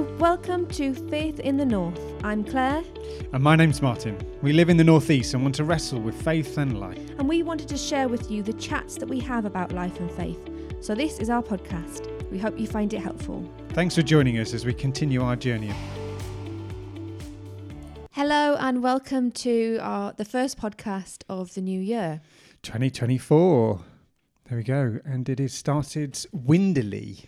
Hello, welcome to Faith in the North. I'm Clare, And my name's Martin. We live in the Northeast and want to wrestle with faith and life. and we wanted to share with you the chats that we have about life and faith. So, this is our podcast. We hope you find it helpful. Thanks for joining us as we continue our journey. Hello, and welcome to our, the first podcast of the new year. 2024. There we go. And it is started windily.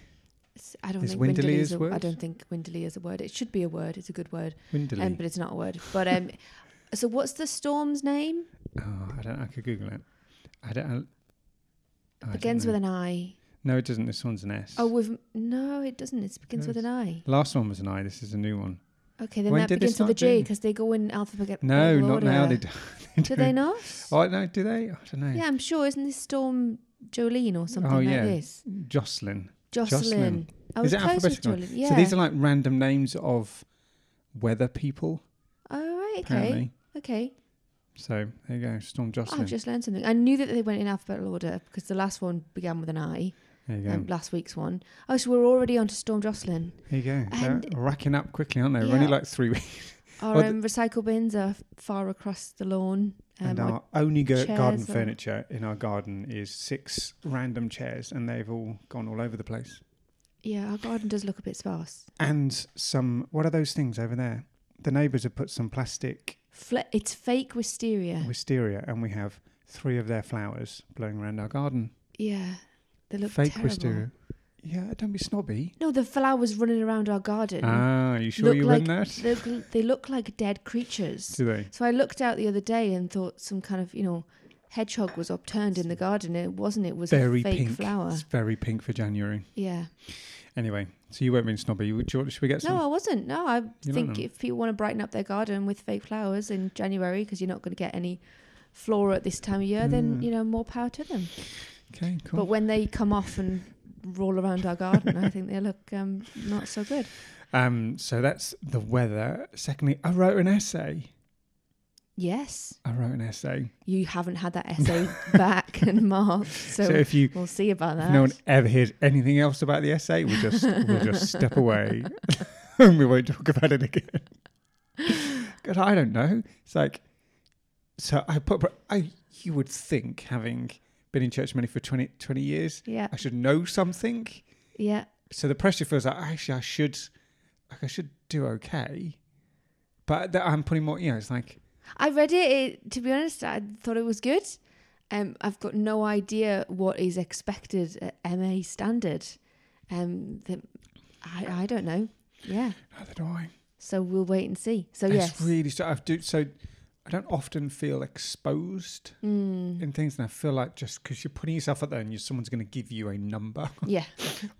I don't Is think a is a, I word? don't think windily is a word. It should be a word. It's a good word, Windily. um, but it's not a word. But um, so what's the storm's name? oh, I don't I could Google it. I don't. I, I don't begins with an I. No, it doesn't. This one's an S. Oh, with no, it doesn't. It begins with an I. Last one was an I. This is a new one. Okay, then When that they begins with a J because they go in alphabetical No, not order. now. They do. Do they not? Oh, no, do they? I don't know. Yeah, I'm sure. Isn't this Storm Jolene or something Oh, like yeah. this? Jocelyn. Jocelyn. Jocelyn. I was is it close with alphabetical? Jolene. Yeah. So these are like random names of weather people, oh, right. Okay. apparently. Okay. So there you go. Storm Jocelyn. I've just learned something. I knew that they went in alphabetical order because the last one began with an I. there you go. Um, last week's one. Oh, so we're already on to Storm Jocelyn. There you go. They're racking up quickly, aren't they? We're only like three weeks. Our Well, um, recycle bins are far across the lawn. Um, and our- our only go- garden furniture in our garden is six random chairs, and they've all gone all over the place. yeah, our garden does look a bit sparse. And some, what are those things over there? The neighbours have put some plastic Fle- it's fake wisteria. wisteria, and we have three of their flowers blowing around our garden. yeah, they look Fake terrible. wisteria. Yeah, don't be snobby. No, the flowers running around our garden. Ah, you sure you like run that? They, look- they look like dead creatures. Do they? So I looked out the other day and thought some kind of, you know, hedgehog was upturned in the garden. It wasn't. It was Very a fake pink. flower. It's very pink for January. Yeah. Anyway, so you weren't being snobby. You, should we get some? No, I wasn't. No, I You think if people want to brighten up their garden with fake flowers in January, because you're not going to get any flora at this time of year, then Mm. you know more power to them. Okay, cool. But when they come off and roll around our garden, I think they look um, not so good. Um, so that's the weather. Secondly, I wrote an essay. Yes, I wrote an essay. you haven't had that essay back and marked, so, So, if you we'll see about if that. no one ever hears anything else about the essay, we'll just we'll just step away and we won't talk about it again. God, I don't know. It's like so I put I you would think having been in church money for 20, 20 years, yeah, I should know something. yeah. So the pressure feels like actually I should like I should do okay. But that I'm putting more you know, it's like I read it, it. To be honest, I thought it was good. Um, I've got no idea what is expected at MA standard. Um, the, I I don't know. Yeah, neither do I. so we'll wait and see. So it's yes, really so I've do so I don't often feel exposed mm, in things and I feel like just because you're putting yourself out there and someone's going to give you a number yeah,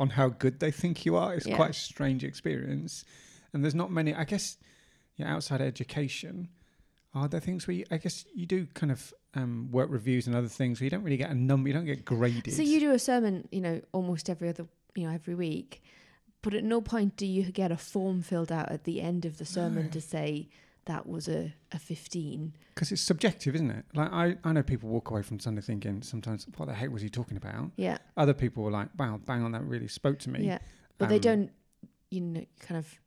on how good they think you are it's Yeah. quite a strange experience and there's not many I guess yeah outside education are there things where you, I guess you do kind of um, work reviews and other things where you don't really get a number you don't get graded So you do a sermon, you know, almost every other, you know, every week. But at no point do you get a form filled out at the end of the sermon No. to say that was a, a 15. because it's subjective isn't it like I, I know people walk away from Sunday thinking sometimes what the heck was he talking about Yeah. other people were like wow bang on that really spoke to me Yeah. But they Um, don't, you know, kind of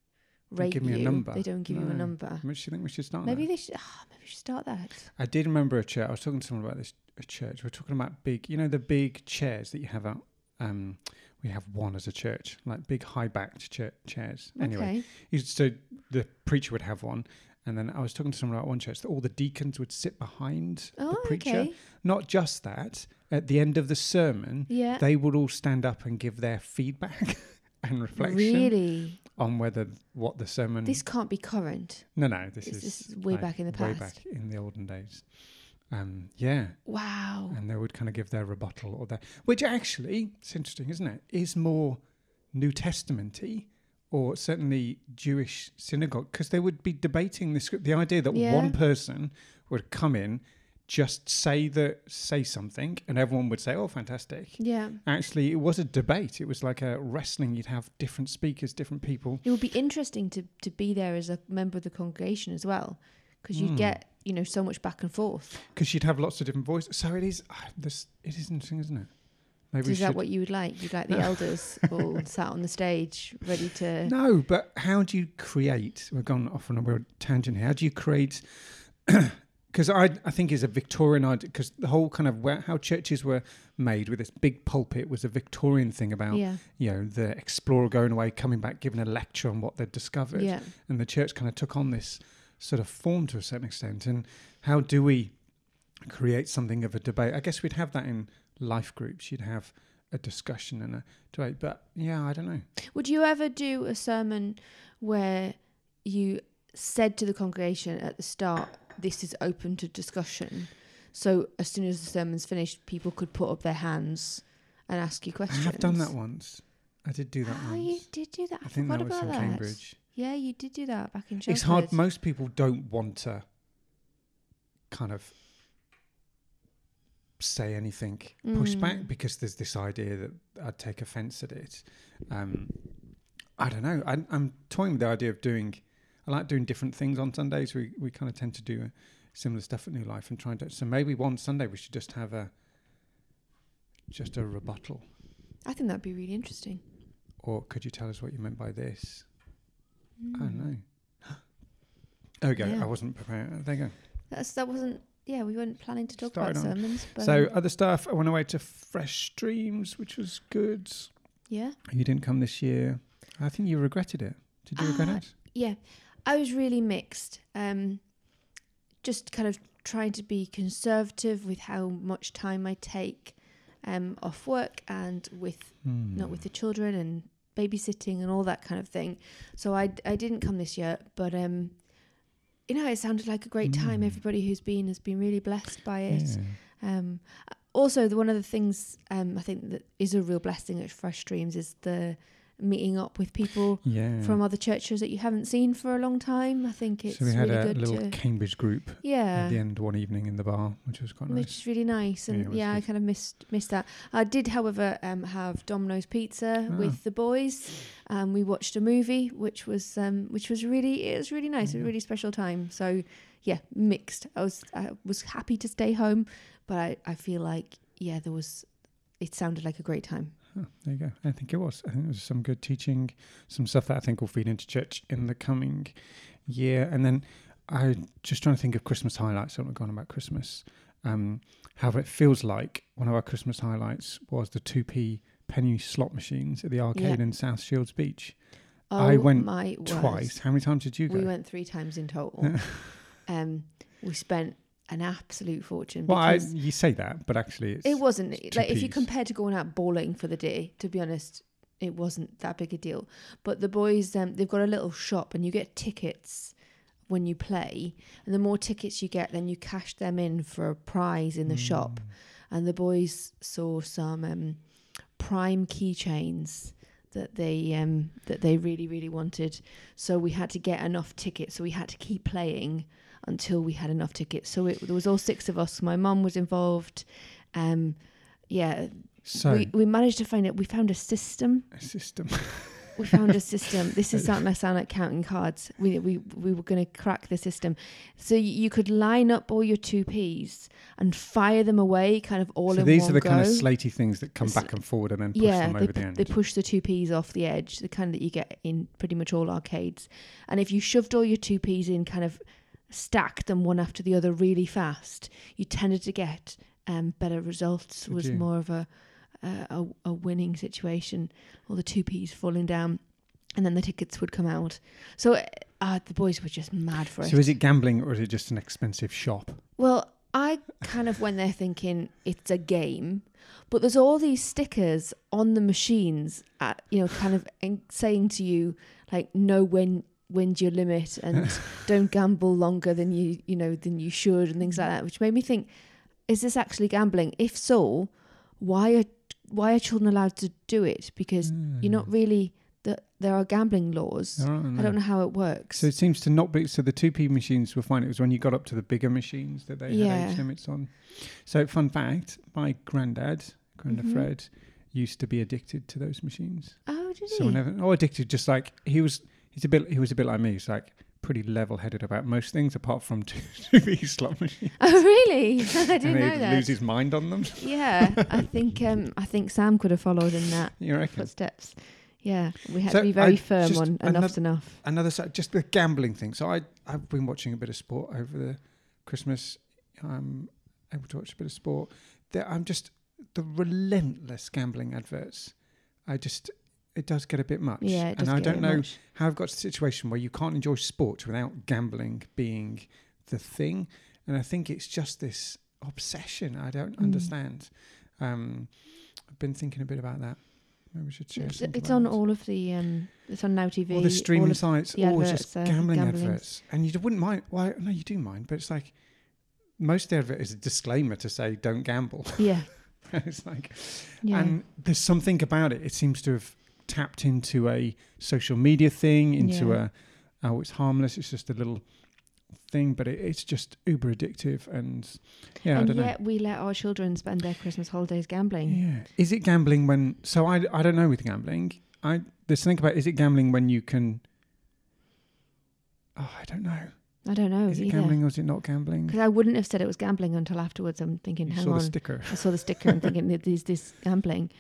rate give me a you. number. They don't give you a number. Do you think we should start Maybe that? they should. ah, maybe we should start that. I did remember a church. I was talking to someone about this a church. We are talking about big, you know, the big chairs that you have out. Um, we have one as a church, like big high backed cha- chairs. Anyway, Okay. so the preacher would have one, and then I was talking to someone about one church that all the deacons would sit behind Oh, the preacher. okay. Not just that, at the end of the sermon, Yeah. they would all stand up and give their feedback and reflection Really? on whether what the sermon. This can't be current. no, no, this This, is this is way like, back in the past. way back in the olden days. Um, yeah, Wow. and they would kind of give their rebuttal or their, which actually, it's interesting, isn't it? Is more New Testamenty or certainly Jewish synagogue because they would be debating the script. The idea that Yeah. one person would come in, just say the say something, and everyone would say, "Oh, fantastic." Yeah. Actually, it was a debate. It was like a wrestling. You'd have different speakers, different people. It would be interesting to, to be there as a member of the congregation as well, because you'd Mm. get you know so much back and forth. because you'd have lots of different voices. So it is. ah, This it is interesting, isn't it? Maybe Is that what you would like? You'd like the elders all sat on the stage, ready to. No, but how do you create? We've gone off on a weird tangent here. How do you create? Because I, I think is a Victorian idea. Because the whole kind of where, how churches were made with this big pulpit was a Victorian thing about Yeah, you know the explorer going away, coming back, giving a lecture on what they'd discovered, yeah, and the church kind of took on this sort of form to a certain extent. And how do we create something of a debate? I guess we'd have that in life groups. You'd have a discussion and a debate. But yeah, I don't know. Would you ever do a sermon where you said to the congregation at the start, "This is open to discussion," so as soon as the sermon's finished, people could put up their hands and ask you questions. I have done that once. I did do that Oh, once. you did do that. I, I think forgot that was about in that. Cambridge. Yeah, you did do that back in. It's hard. Most people don't want to kind of say anything, push back Mm. because there's this idea that I'd take offence at it. Um, I don't know. I, I'm toying with the idea of doing. I like doing different things on Sundays. We we kind of tend to do similar stuff at New Life and trying to. So maybe one Sunday we should just have a just a rebuttal. I think that'd be really interesting. Or could you tell us what you meant by this? I Mm. don't know. There we go. Yeah. I wasn't prepared. There you go. That's that wasn't. Yeah, we weren't planning to talk Started about on. sermons. But So other stuff. I went away to Fresh Streams, which was good. yeah, You didn't come this year. I think you regretted it. Did you regret Uh, it? yeah, I was really mixed. Um, just kind of trying to be conservative with how much time I take um, off work and with not Hmm. with the children and babysitting and all that kind of thing. So I I didn't come this year, but um, you know, it sounded like a great time. Mm. Everybody who's been has been really blessed by it. Yeah. Um, also, the, one of the things um, I think that is a real blessing at Fresh Streams is the meeting up with people Yeah. from other churches that you haven't seen for a long time. I think it's so we had really a good little Cambridge group Yeah. at the end one evening in the bar, which was quite which nice. Which is really nice. And was yeah, I kind of missed missed that. I did, however, um, have Domino's pizza Ah. with the boys. Um, we watched a movie, which was um, which was really it was really nice. It was a really special time. So yeah, mixed. I was I was happy to stay home, but I, I feel like yeah, there was. It sounded like a great time. Oh, there you go. I think it was. I think it was some good teaching, some stuff that I think will feed into church in the coming year. And then I just trying to think of Christmas highlights. I don't know about Christmas. Um, however, it feels like one of our Christmas highlights was the 2p penny slot machines at the arcade Yeah. in South Shields Beach. Oh, I went. Twice. How many times did you go? We went three times in total. um, we spent an absolute fortune. well, I, you say that, but actually, it's it wasn't like if you compare to going out bowling for the day. To be honest, it wasn't that big a deal. But the boys, um, they've got a little shop, and you get tickets when you play. And the more tickets you get, then you cash them in for a prize in the shop. Mm. And the boys saw some um, prime keychains that they um, that they really really wanted. So we had to get enough tickets. So we had to keep playing until we had enough tickets. So it, there was all six of us. My mum was involved. Um, yeah, So we we managed to find it. We found a system. a system. We found a system. This is something I sound like counting cards. We we we were going to crack the system, so you, you could line up all your two Ps and fire them away, kind of all so in these one are the go. kind of slaty things that come back and forward and then push yeah, them they, over the end. they push the two Ps off the edge, the kind that you get in pretty much all arcades. And if you shoved all your two Ps in, kind of stacked them one after the other really fast, you tended to get um, better results. Did was you? more of a, a a winning situation. All the two Ps falling down, and then the tickets would come out. So uh, the boys were just mad for it. So is it gambling or is it just an expensive shop? Well, I kind of went there thinking it's a game, but there's all these stickers on the machines, at, you know, kind of saying to you like, know when when's your limit and don't gamble longer than you you know than you should and things like that, which made me think, is this actually gambling? If so, why are why are children allowed to do it? Because you're not really that there are gambling laws. I don't I don't know how it works. So it seems to not be. So the two P machines were fine. It was when you got up to the bigger machines that they Yeah. had age limits on. So fun fact: my granddad, Grandad Mhm. Fred, used to be addicted to those machines. oh, did So he? whenever, oh, addicted, just like he was. He's a bit. He was a bit like me. He's like pretty level-headed about most things, apart from TV slot machines. Oh, really? I didn't know that. lose his mind on them. Yeah, I think um, I think Sam could have followed in that footsteps. Yeah, we had So to be very I firm on another- enough's enough. Another side, just the gambling thing. So I I've been watching a bit of sport over the Christmas. I'm able to watch a bit of sport. There, I'm just the relentless gambling adverts. I just it does get a bit much. Yeah, it does and I don't know much. how I've got to a situation where you can't enjoy sport without gambling being the thing. And I think it's just this obsession. I don't Mm. understand. Um, I've been thinking a bit about that. Maybe we should share It's, it's on that. all of the um, it's on Now TV. all the streaming of- sites, the always adverts just are gambling gambling. adverts. And you wouldn't mind. Well, no, you do mind, but it's like most of the advert is a disclaimer to say don't gamble. yeah, it's like, yeah. and there's something about it. It seems to have tapped into a social media thing, into Yeah. a oh, it's harmless. It's just a little thing, but it, it's just uber addictive. And yeah, I and don't yet we let our children spend their Christmas holidays gambling. Yeah, is it gambling when? So I I don't know with gambling. I there's something about is it gambling when you can. Oh, I don't know. I don't know Is it either. gambling or is it not gambling? Because I wouldn't have said it was gambling until afterwards. I'm thinking, You hang saw on. the sticker. I saw the sticker and thinking, is this gambling?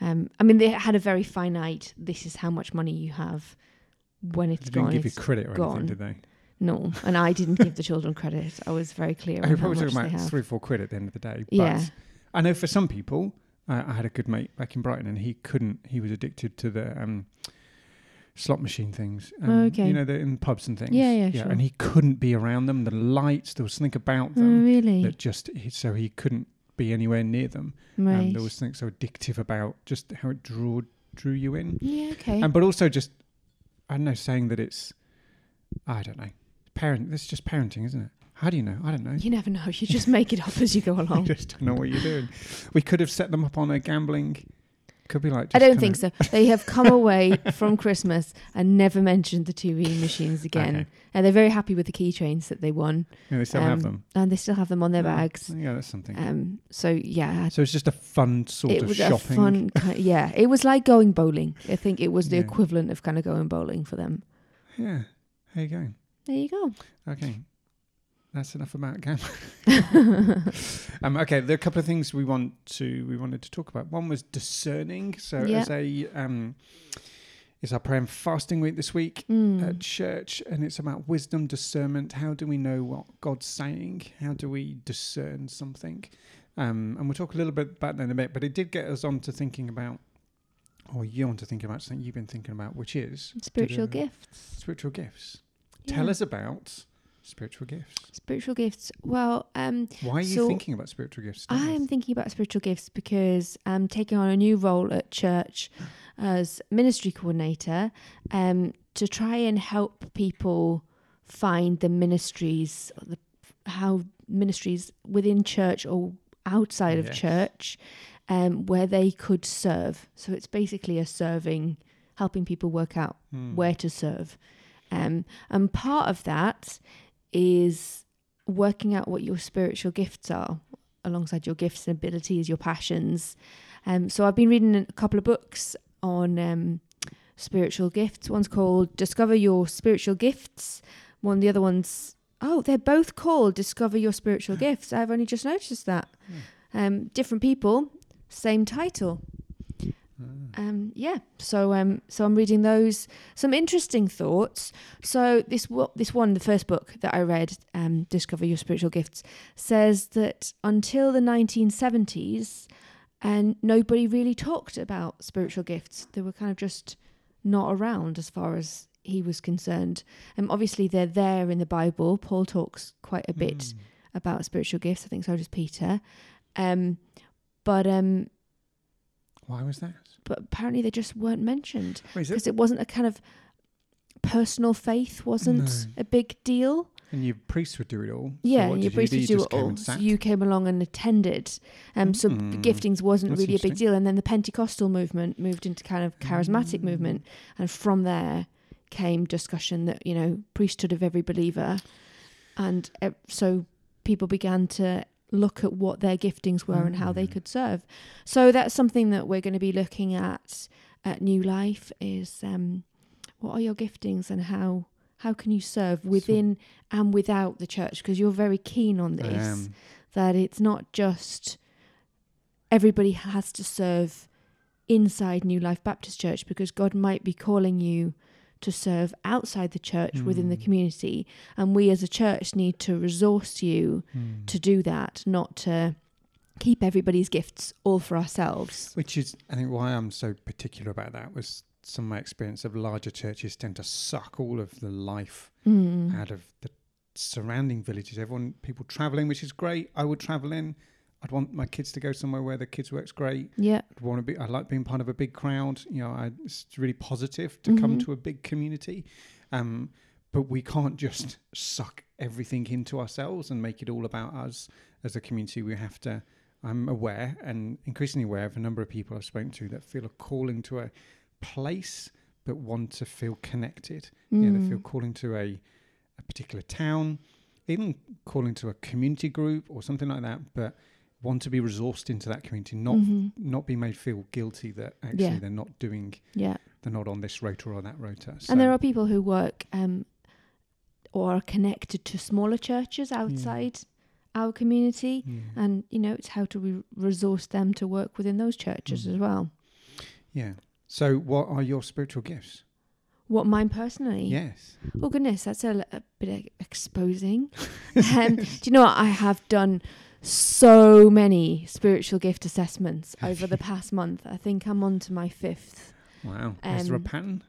Um, I mean, they had a very finite. This is how much money you have when it's gone. They didn't gone. give you it's credit or gone. anything, did they? No, and I didn't give the children credit. I was very clear I probably talking about three or four quid at the end of the day. But Yeah. I know for some people, I, I had a good mate back in Brighton, and he couldn't. He was addicted to the um, slot machine things. Um, Okay. You know, the in pubs and things. Yeah, yeah, sure. And he couldn't be around them. The lights, there was something about Oh, them really? that just he, so he couldn't be anywhere near them. Um, right. And there was something so addictive about just how it drew drew you in. yeah. Okay. And but also just I don't know, saying that it's I don't know. Parent this is just parenting, isn't it? How do you know? I don't know. you never know. You just make it up as you go I along. just don't know what you're doing. We could have set them up on a gambling. Could be like. I don't think so. They have come away from Christmas and never mentioned the two TV machines again. Okay. And they're very happy with the keychains that they won, Yeah, they still have Um, them. and they still have them on their Yeah. bags. Yeah, that's something. Um, so yeah, so it's just a fun sort it of was shopping. a fun. Kind yeah, it was like going bowling. I think it was the Yeah. equivalent of kind of going bowling for them. Yeah. There you go. There you go. Okay. That's enough about gambling. um, okay, there are a couple of things we want to we wanted to talk about. One was discerning. So Yeah. as a um, it's our prayer and fasting week this week Mm. at church, and it's about wisdom, discernment. How do we know what God's saying? How do we discern something? Um, and we'll talk a little bit about that in a bit. But it did get us on to thinking about, or you on to thinking about something you've been thinking about, which is Spiritual gifts. spiritual gifts. Tell us about spiritual gifts. Spiritual gifts. Well, um, Why are you So, thinking about spiritual gifts? I am thinking about spiritual gifts because I'm taking on a new role at church as ministry coordinator um, to try and help people find the ministries, the, how ministries within church or outside of Yes. church um, where they could serve. So it's basically a serving, helping people work out Hmm. where to serve. Um, and part of that is working out what your spiritual gifts are alongside your gifts and abilities, your passions. Um, so I've been reading a couple of books on um, spiritual gifts. One's called Discover Your Spiritual Gifts. One, the other one's, oh, they're both called Discover Your Spiritual Gifts. I've only just noticed that. Um, different people, same title. Um, yeah, so um, so I'm reading those. Some interesting thoughts. So this this one, the first book that I read, um, "Discover Your Spiritual Gifts," says that until the 1970s, and nobody really talked about spiritual gifts. They were kind of just not around as far as he was concerned. And obviously, they're there in the Bible. Paul talks quite a bit Hmm. about spiritual gifts. I think so does Peter. Um, but um, Why was that? but apparently they just weren't mentioned is it? because it wasn't a kind of personal faith wasn't No. a big deal. And your priests would do it all. Yeah, and your did priest you would do? do it all. So you came along and attended. Um, so the Mm. giftings wasn't That's really a big deal, and then the Pentecostal movement moved into kind of charismatic Mm. movement, and from there came discussion that you know priesthood of every believer, and uh, so people began to look at what their giftings were and how they Mm. could serve. So that's something that we're going to be looking at at New Life is um, what are your giftings and how how can you serve within and without the church? Because you're very keen on this am. that it's not just everybody has to serve inside New Life Baptist Church because God might be calling you to serve outside the church within the Mm. community and we as a church need to resource you Mm. to do that not to keep everybody's gifts all for ourselves Which is, I think, why I'm so particular about that was some of my experience of larger churches tend to suck all of the life mm. out of the surrounding villages. Everyone, people traveling, which is great. I would travel in. I'd want my kids to go somewhere where the kids work's great. yeah I'd want to be. I like being part of a big crowd. You know, I, it's really positive to come Mhm. to a big community. Um, but we can't just suck everything into ourselves and make it all about us as a community. We have to. I'm aware and increasingly aware of a number of people I've spoken to that feel a calling to a place, but want to feel connected. Yeah, they feel Mm. calling to a, a particular town, even calling to a community group or something like that, but want to be resourced into that community, not Mhm. not be made feel guilty that actually Yeah. they're not doing, yeah they're not on this rota or that rota. So, and there are people who work um, or are connected to smaller churches outside our community yeah. and you know it's how to re- resource them to work within those churches Mm. as well yeah. So, what are your spiritual gifts? what mine personally Yes. oh goodness that's a, a bit exposing um, do you know what i have done so many spiritual gift assessments over the past month i think i'm on to my fifth Wow. is there a Um, pattern?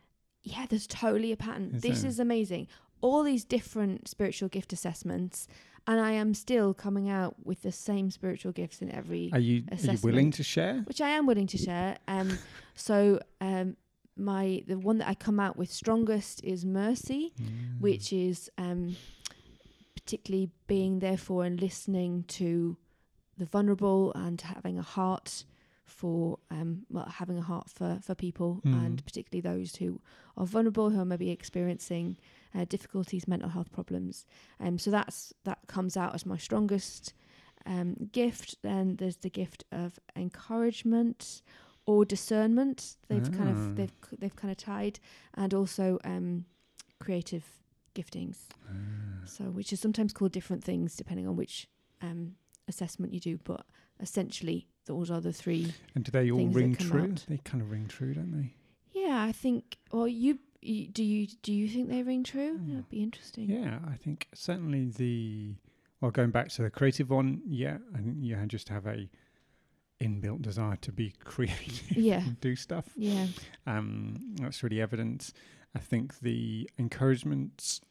yeah there's totally a pattern Is this there? is amazing all these different spiritual gift assessments and i am still coming out with the same spiritual gifts in every Are you are you willing to share? which I am willing to share. Um, so um, my the one that I come out with strongest is mercy, Mm. which is um, particularly being there for and listening to the vulnerable and having a heart for um, well having a heart for for people Mm. and particularly those who are vulnerable who are maybe experiencing uh, difficulties mental health problems. Um so that's that comes out as my strongest um, gift. Then there's the gift of encouragement or discernment. They've kind of they've they've kind of tied and also um, creative giftings Ah. so which is sometimes called different things depending on which um, assessment you do but essentially those are the three And do they all ring true? out. They kind of ring true, don't they? yeah i think well you, you do you do you think they ring true Hmm. that'd be interesting Yeah, I think certainly the well, going back to the creative one, yeah, I think you just have a inbuilt desire to be creative yeah and do stuff. yeah Um, that's really evident. I think the encouragements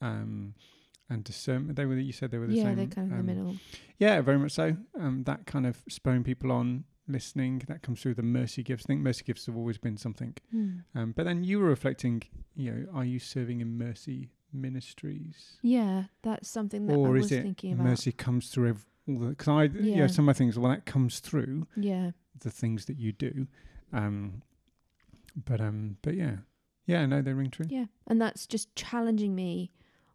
um, and discernment, they were, you said they were the yeah same. they're kind of in the um, middle Yeah, very much so. Um, that kind of spurring people on, listening, that comes through the mercy gifts. I think mercy gifts have always been something. Hmm. Um, but then you were reflecting, you know, are you serving in mercy ministries? yeah that's something that i or was is it thinking about mercy comes through ev- all the because I yeah. Yeah. some of my things well that comes through yeah the things that you do um but um but yeah yeah no they ring true Yeah, and that's just challenging me.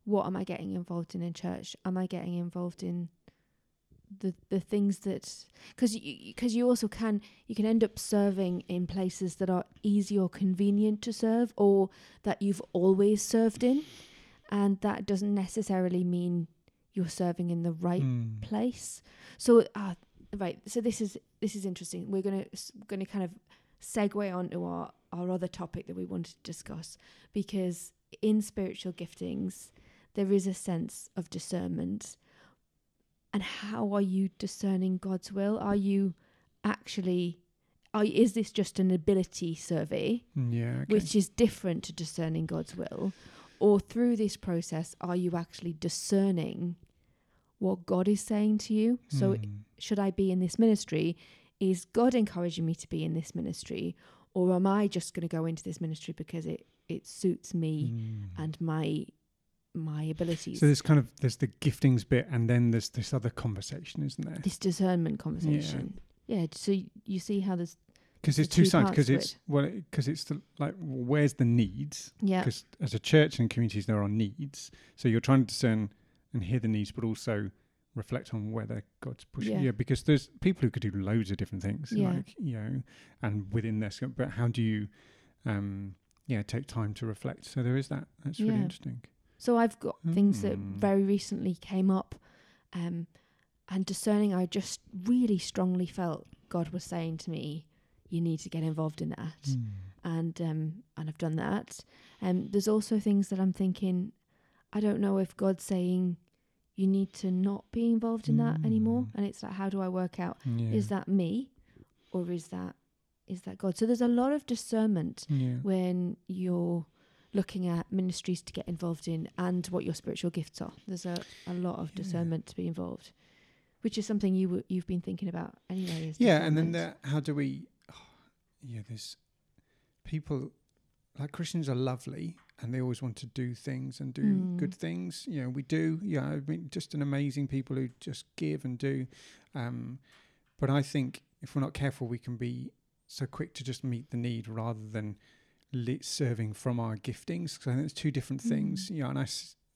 What am I getting involved in in church? Am I getting involved in the the things that because because you, also can you can end up serving in places that are easy or convenient to serve or that you've always served in, and that doesn't necessarily mean you're serving in the right Mm. place. So, uh, right. So this is this is interesting. We're gonna s- gonna kind of segue onto our our other topic that we wanted to discuss because in spiritual giftings there is a sense of discernment. And how are you discerning God's will? Are you actually are is this just an ability survey? Mm, yeah okay. which is different to discerning God's will? Or through this process, are you actually discerning what God is saying to you? So, Mm. should I be in this ministry? Is God encouraging me to be in this ministry? Or am I just going to go into this ministry because it, it suits me Mm. and my my abilities? so there's kind of there's the giftings bit and then there's this other conversation isn't there this discernment conversation. Yeah. yeah so you see how there's because it's two two sides because it's well because it's the, like where's the needs yeah because as a church and communities there are needs so you're trying to discern and hear the needs but also reflect on whether god's pushing Yeah. you because there's people who could do loads of different things Yeah. like you know and within their scope but how do you um yeah take time to reflect. So there is that. That's really interesting. So I've got things that Hmm. very recently came up, um, and discerning. I just really strongly felt God was saying to me, "You need to get involved in that," Hmm. and um, and I've done that. Um, there's also things that I'm thinking, I don't know if God's saying you need to not be involved in that anymore, Mm. and it's like, how do I work out? Yeah. Is that me, or is that is that God? So there's a lot of discernment yeah. when you're looking at ministries to get involved in and what your spiritual gifts are. There's a, a lot of Yeah. discernment to be involved, which is something you w- you've been thinking about anyway. Yeah, and then the, how do we? oh, yeah, there's people like Christians are lovely, and they always want to do things and do Mm. good things. You know, we do. Yeah, I mean, just an amazing people who just give and do. Um, but I think if we're not careful, we can be so quick to just meet the need rather than serving from our giftings. Because I think it's two different things. Mm. You know, and I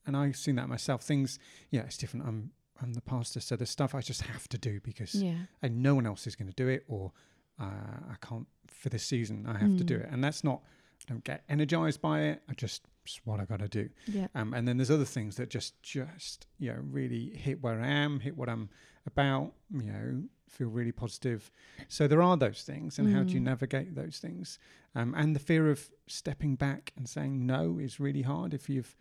and I've seen that myself. Things, yeah, it's different. I'm I'm the pastor, so there's stuff I just have to do because yeah, and no one else is going to do it or uh, I can't for this season I have to do Mm. it and that's not I don't get energized by it I just it's what I got to do yeah, um, and then there's other things that just just you know really hit where I am hit what I'm about you know feel really positive. So there are those things and how do you Mm. navigate those things? Um, and the fear of stepping back and saying no is really hard if you've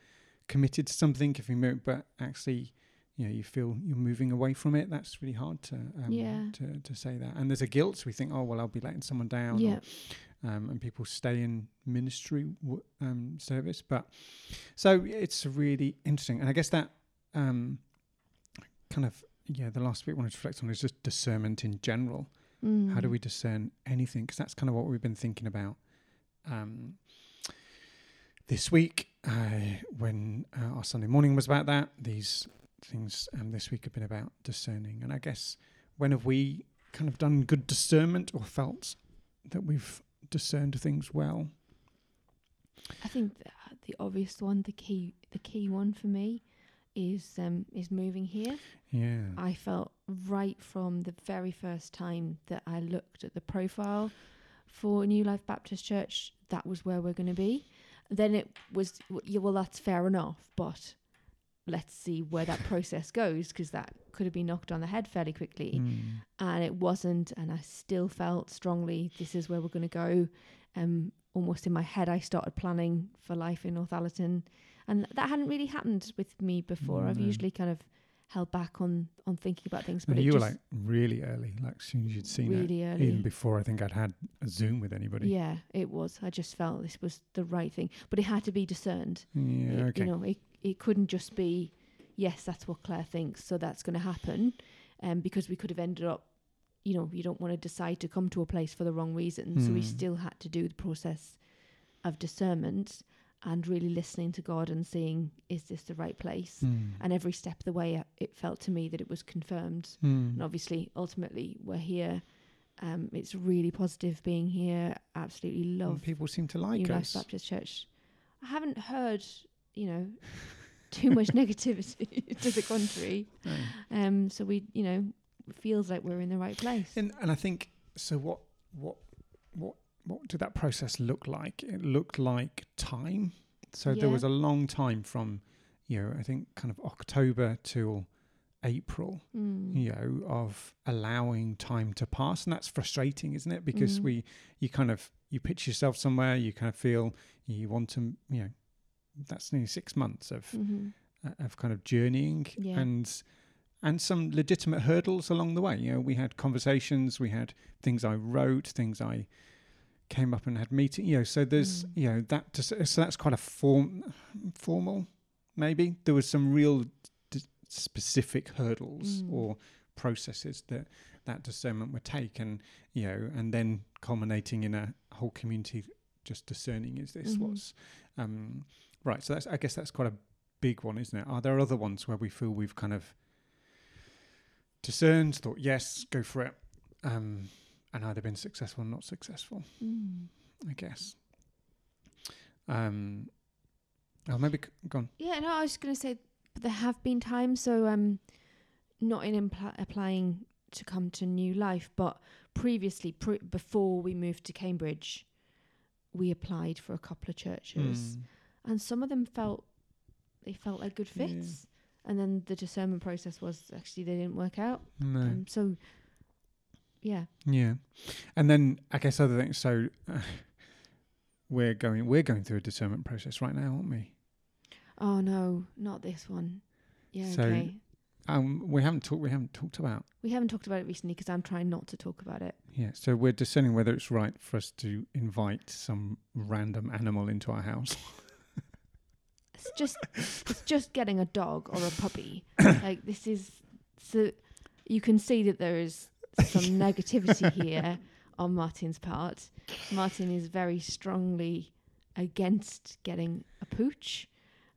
committed to something if you move but actually you know you feel you're moving away from it. That's really hard to um, Yeah. to, to say that. And there's a guilt. We think oh well I'll be letting someone down yeah, or, um, and people stay in ministry w- um, service. But so it's really interesting. And I guess that um, kind of yeah the last bit I wanted to reflect on is just discernment in general how do Mm. we discern anything? Because that's kind of what we've been thinking about um, this week. Uh, when uh, our Sunday morning was about that, these things um, this week have been about discerning. And I guess when have we kind of done good discernment or felt that we've discerned things well? I think the, the obvious one, the key, the key one for me, is um, is moving here. Yeah. I felt right from the very first time that I looked at the profile for New Life Baptist Church, that was where we're going to be. Then it was, yeah, well, that's fair enough, but let's see where that process goes because that could have been knocked on the head fairly quickly. Mm. And it wasn't, and I still felt strongly this is where we're going to go. Um, almost in my head, I started planning for life in Northallerton, and that hadn't really happened with me before. I've usually kind of held back on on thinking about things, but you were like really early, like as soon as you'd seen really it, early. even before I think I'd had a Zoom with anybody. Yeah, it was. I just felt this was the right thing, but it had to be discerned. Yeah, It- okay. You know, it it couldn't just be, yes, that's what Clare thinks, so that's going to happen, um, because we could have ended up, you know, you don't want to decide to come to a place for the wrong reason, so we Hmm. still had to do the process of discernment and really listening to God and seeing, is this the right place? Mm. And every step of the way, uh, it felt to me that it was confirmed. Mm. And obviously, ultimately, we're here. Um, it's really positive being here. Absolutely And love people seem to like New Life us. Baptist Church. I haven't heard, you know, too much negativity to the contrary. No. Um, so we, you know, feels like we're in the right place. And and I think so. What what what what did that process look like? It looked like time. So there was a long time from, you know, I think kind of October till April, Mm. you know, of allowing time to pass, and that's frustrating, isn't it? Because Mhm. we you kind of you pitch yourself somewhere, you kind of feel you want to, you know, that's nearly six months of Mhm. uh, of kind of journeying Yeah. and and some legitimate hurdles along the way. You know, we had conversations, we had things I wrote, things I came up and had meeting. You know, so there's Mm. you know that just, so that's quite a form formal. Maybe there was some real d- specific hurdles Mm. or processes that that discernment would take, and you know, and then culminating in a whole community just discerning is this Mhm. what's um, right. So that's I guess that's quite a big one, isn't it? Are there other ones where we feel we've kind of discerned, thought yes, go for it, um, and either been successful or not successful? Mm. I guess. Um, oh, maybe c- gone. Yeah, no, I was just going to say there have been times, so um, not in impl- applying to come to New Life, but previously, pre- before we moved to Cambridge, we applied for a couple of churches, Mm. and some of them felt they felt like good Yeah. fits, and then the discernment process was actually they didn't work out. No. Um, so, yeah, Yeah, and then I guess other things. So uh, we're going we're going through a discernment process right now, aren't we? oh no, not this one. Yeah, So- okay. Um, we haven't talked. We haven't talked about. We haven't talked about it recently because I'm trying not to talk about it. Yeah, so we're discerning whether it's right for us to invite some random animal into our house. It's just it's just getting a dog or a puppy. like this is so you can see that there is some negativity here on Martin's part. Martin is very strongly against getting a pooch.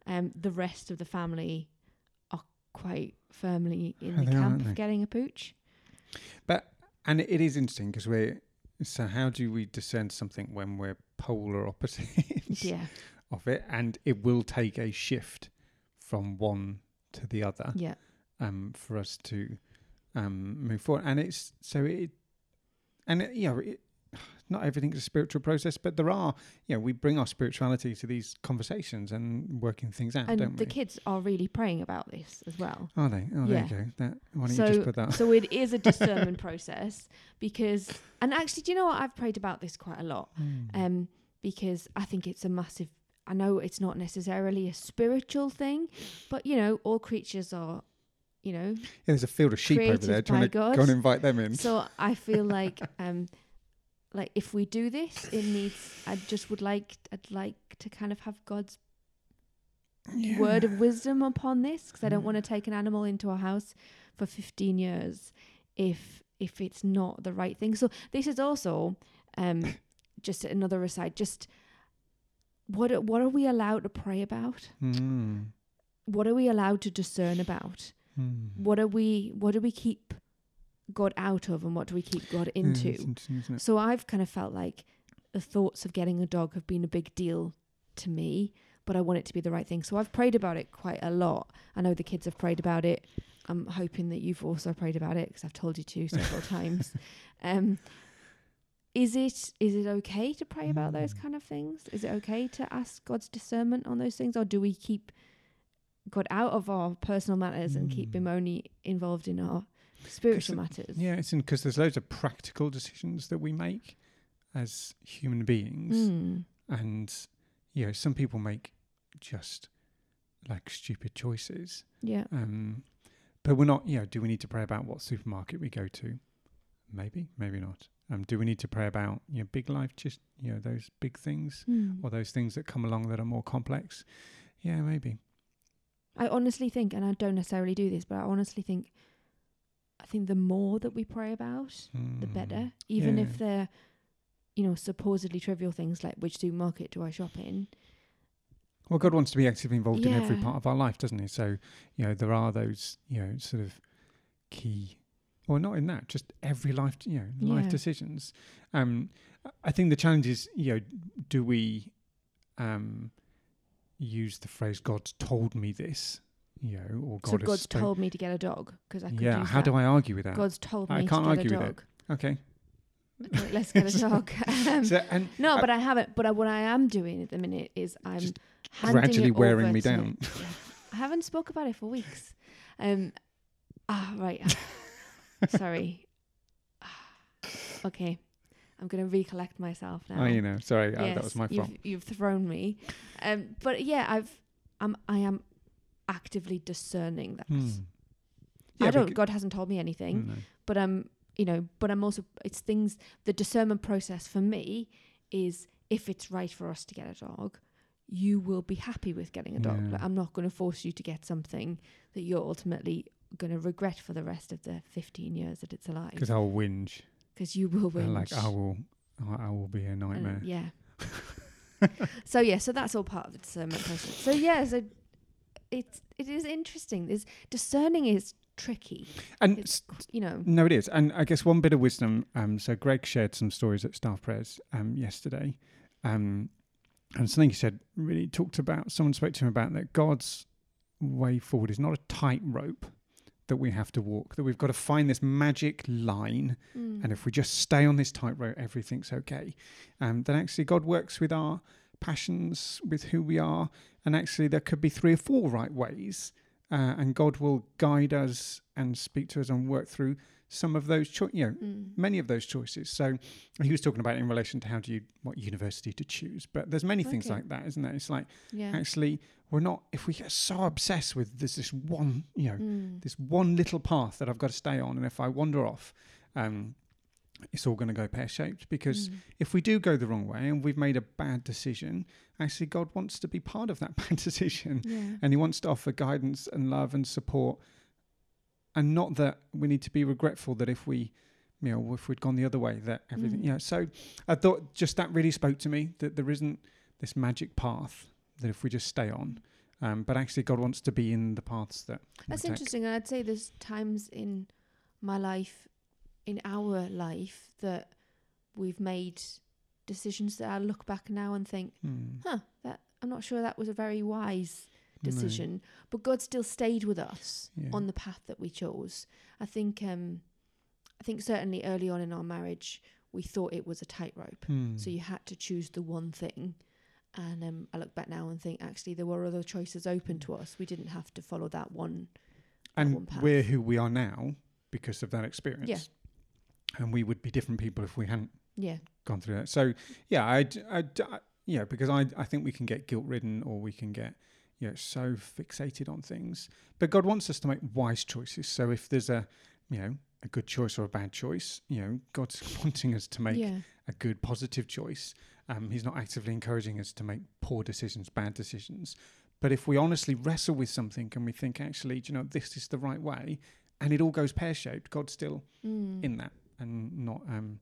Um, the rest of the family are quite firmly in Oh, the camp of getting a pooch. But and it is interesting because we're so how do we discern something when we're polar opposites Yeah, of it, and it will take a shift from one to the other. yeah, um, for us to um, move forward. And it's so it, and it, you know, it, not everything's a spiritual process, but there are, you know, we bring our spirituality to these conversations and working things out, and don't we? the we? kids are really praying about this as well. Are they? Oh, Yeah. there you go. That, why don't So- you just put that? so it is a discernment process because and actually do you know what i've prayed about this quite a lot Mm. um because i think it's a massive i know it's not necessarily a spiritual thing but you know all creatures are you know yeah, there's a field of sheep over there. Do you want to by go and invite them in? so i feel like um like if we do this it needs i just would like i'd like to kind of have god's Yeah. word of wisdom upon this because I don't Mm. want to take an animal into our house for 15 years if if it's not the right thing. So this is also um just another aside just what are- what are we allowed to pray about? Mm. What are we allowed to discern about? Mm. What are we what do we keep God out of and what do we keep God into? it's interesting, isn't it? So I've kind of felt like the thoughts of getting a dog have been a big deal to me, but I want it to be the right thing. So I've prayed about it quite a lot. I know the kids have prayed about it. I'm hoping that you've also prayed about it because I've told you to several times. Um, is it is it okay to pray about those Mm. kind of things? Is it okay to ask God's discernment on those things, or do we keep God out of our personal matters and keep Mm. Him only involved in our spiritual it- matters? Yeah, it's because there's loads of practical decisions that we make as human beings. Mm. and you know some people make just like stupid choices Yeah. um but we're not you know do we need to pray about what supermarket we go to maybe maybe not um do we need to pray about you know big life just you know those big things Mm. or those things that come along that are more complex yeah maybe I honestly think, and I don't necessarily do this, but I honestly think, I think the more that we pray about, the Mm. better. Even Yeah. if they're, you know, supposedly trivial things like which supermarket do I shop in? well god wants to be actively involved in every part of our life doesn't he so you know there are those you know sort of key or not in that just every life you know life Yeah. decisions um i think the challenge is you know do we um use the phrase god's told me this you know or god so God's spoke- told me to get a dog because I could yeah how that. do i argue with that God's told me I can't to get argue a with it. okay Okay, let's get a dog. Um, so and no, I- but I haven't. But I, what I am doing at the minute is I'm gradually wearing me down. Yeah. I haven't spoke about it for weeks. Um, ah, right. Sorry. Ah, okay, I'm gonna recollect myself now. oh you know sorry uh, that was my you've, fault You've thrown me. Um, but yeah, I've I'm I am actively discerning that. Hmm. I don't. God hasn't told me anything, no. but I'm you know, but I'm also it's things. The discernment process for me is if it's right for us to get a dog. You will be happy with getting a dog. Yeah. Like, I'm not going to force you to get something that you're ultimately going to regret for the rest of the 15 years that it's alive. because i'll whinge Because you will win. Like I will, I will be a nightmare. yeah. so yeah, so that's all part of the discernment process. So yeah, so it's it is interesting. There's discerning is tricky. And It's you know. no, it is. And I guess one bit of wisdom. Um, so Greg shared some stories at staff prayers um yesterday, um, and something he said really talked about. Someone spoke to him about that God's way forward is not a tight rope, that we have to walk, that we've got to find this magic line. Mm. And if we just stay on this tightrope, everything's okay. Um, then actually, God works with our passions, with who we are. And actually, there could be three or four right ways. Uh, and God will guide us and speak to us and work through some of those, cho- you know, Mm. many of those choices. So he was talking about in relation to how do you, what university to choose. But there's many things Okay. like that, isn't there? It's like, Yeah. actually, we're not, if we get so obsessed with this, this one, you know, Mm. this one little path that I've got to stay on, and if I wander off, um, it's all going to go pear shaped. Because Mm. if we do go the wrong way and we've made a bad decision, actually, God wants to be part of that bad decision, Yeah. and He wants to offer guidance and love and support. And not that we need to be regretful that if we, you know, if we'd gone the other way, that everything, Mm. you know. So I thought just that really spoke to me that there isn't this magic path that if we just stay on. Um, but actually, God wants to be in the paths that. That's interesting. And I'd say there's times in my life, in our life, that we've made decisions that I look back now and think, Hmm. huh, that I'm not sure that was a very wise No. decision. But God still stayed with us Yeah. on the path that we chose. I think um I think certainly early on in our marriage we thought it was a tightrope. Hmm. So you had to choose the one thing. And um, I look back now and think actually there were other choices open to us. We didn't have to follow that one. that one and path. we're who we are now because of that experience. Yeah. And we would be different people if we hadn't Yeah. gone through that. So yeah, I, I, I yeah, because I, I think we can get guilt ridden or we can get, you know, so fixated on things. But God wants us to make wise choices. So if there's a, you know, a good choice or a bad choice, you know, God's wanting us to make yeah. a good positive choice. Um, he's not actively encouraging us to make poor decisions, bad decisions. But if we honestly wrestle with something and we think, actually, you know, this is the right way, and it all goes pear shaped, God's still Mm. in that and not. Um,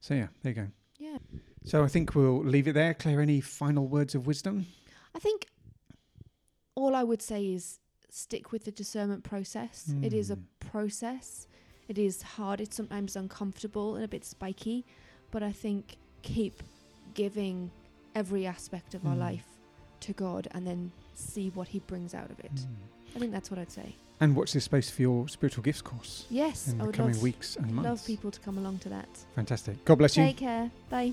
so yeah, there you go. Yeah. So I think we'll leave it there. Clare, any final words of wisdom? I think all I would say is stick with the discernment process. It is a Mm. process. It is hard. It's sometimes uncomfortable and a bit spiky, but I think keep giving every aspect of our Mm. life to God and then see what He brings out of it. I think that's what I'd say. And watch this space for your spiritual gifts course Yes, in I the would coming weeks and months. love people to come along to that. Fantastic. God bless you. Take care. Bye.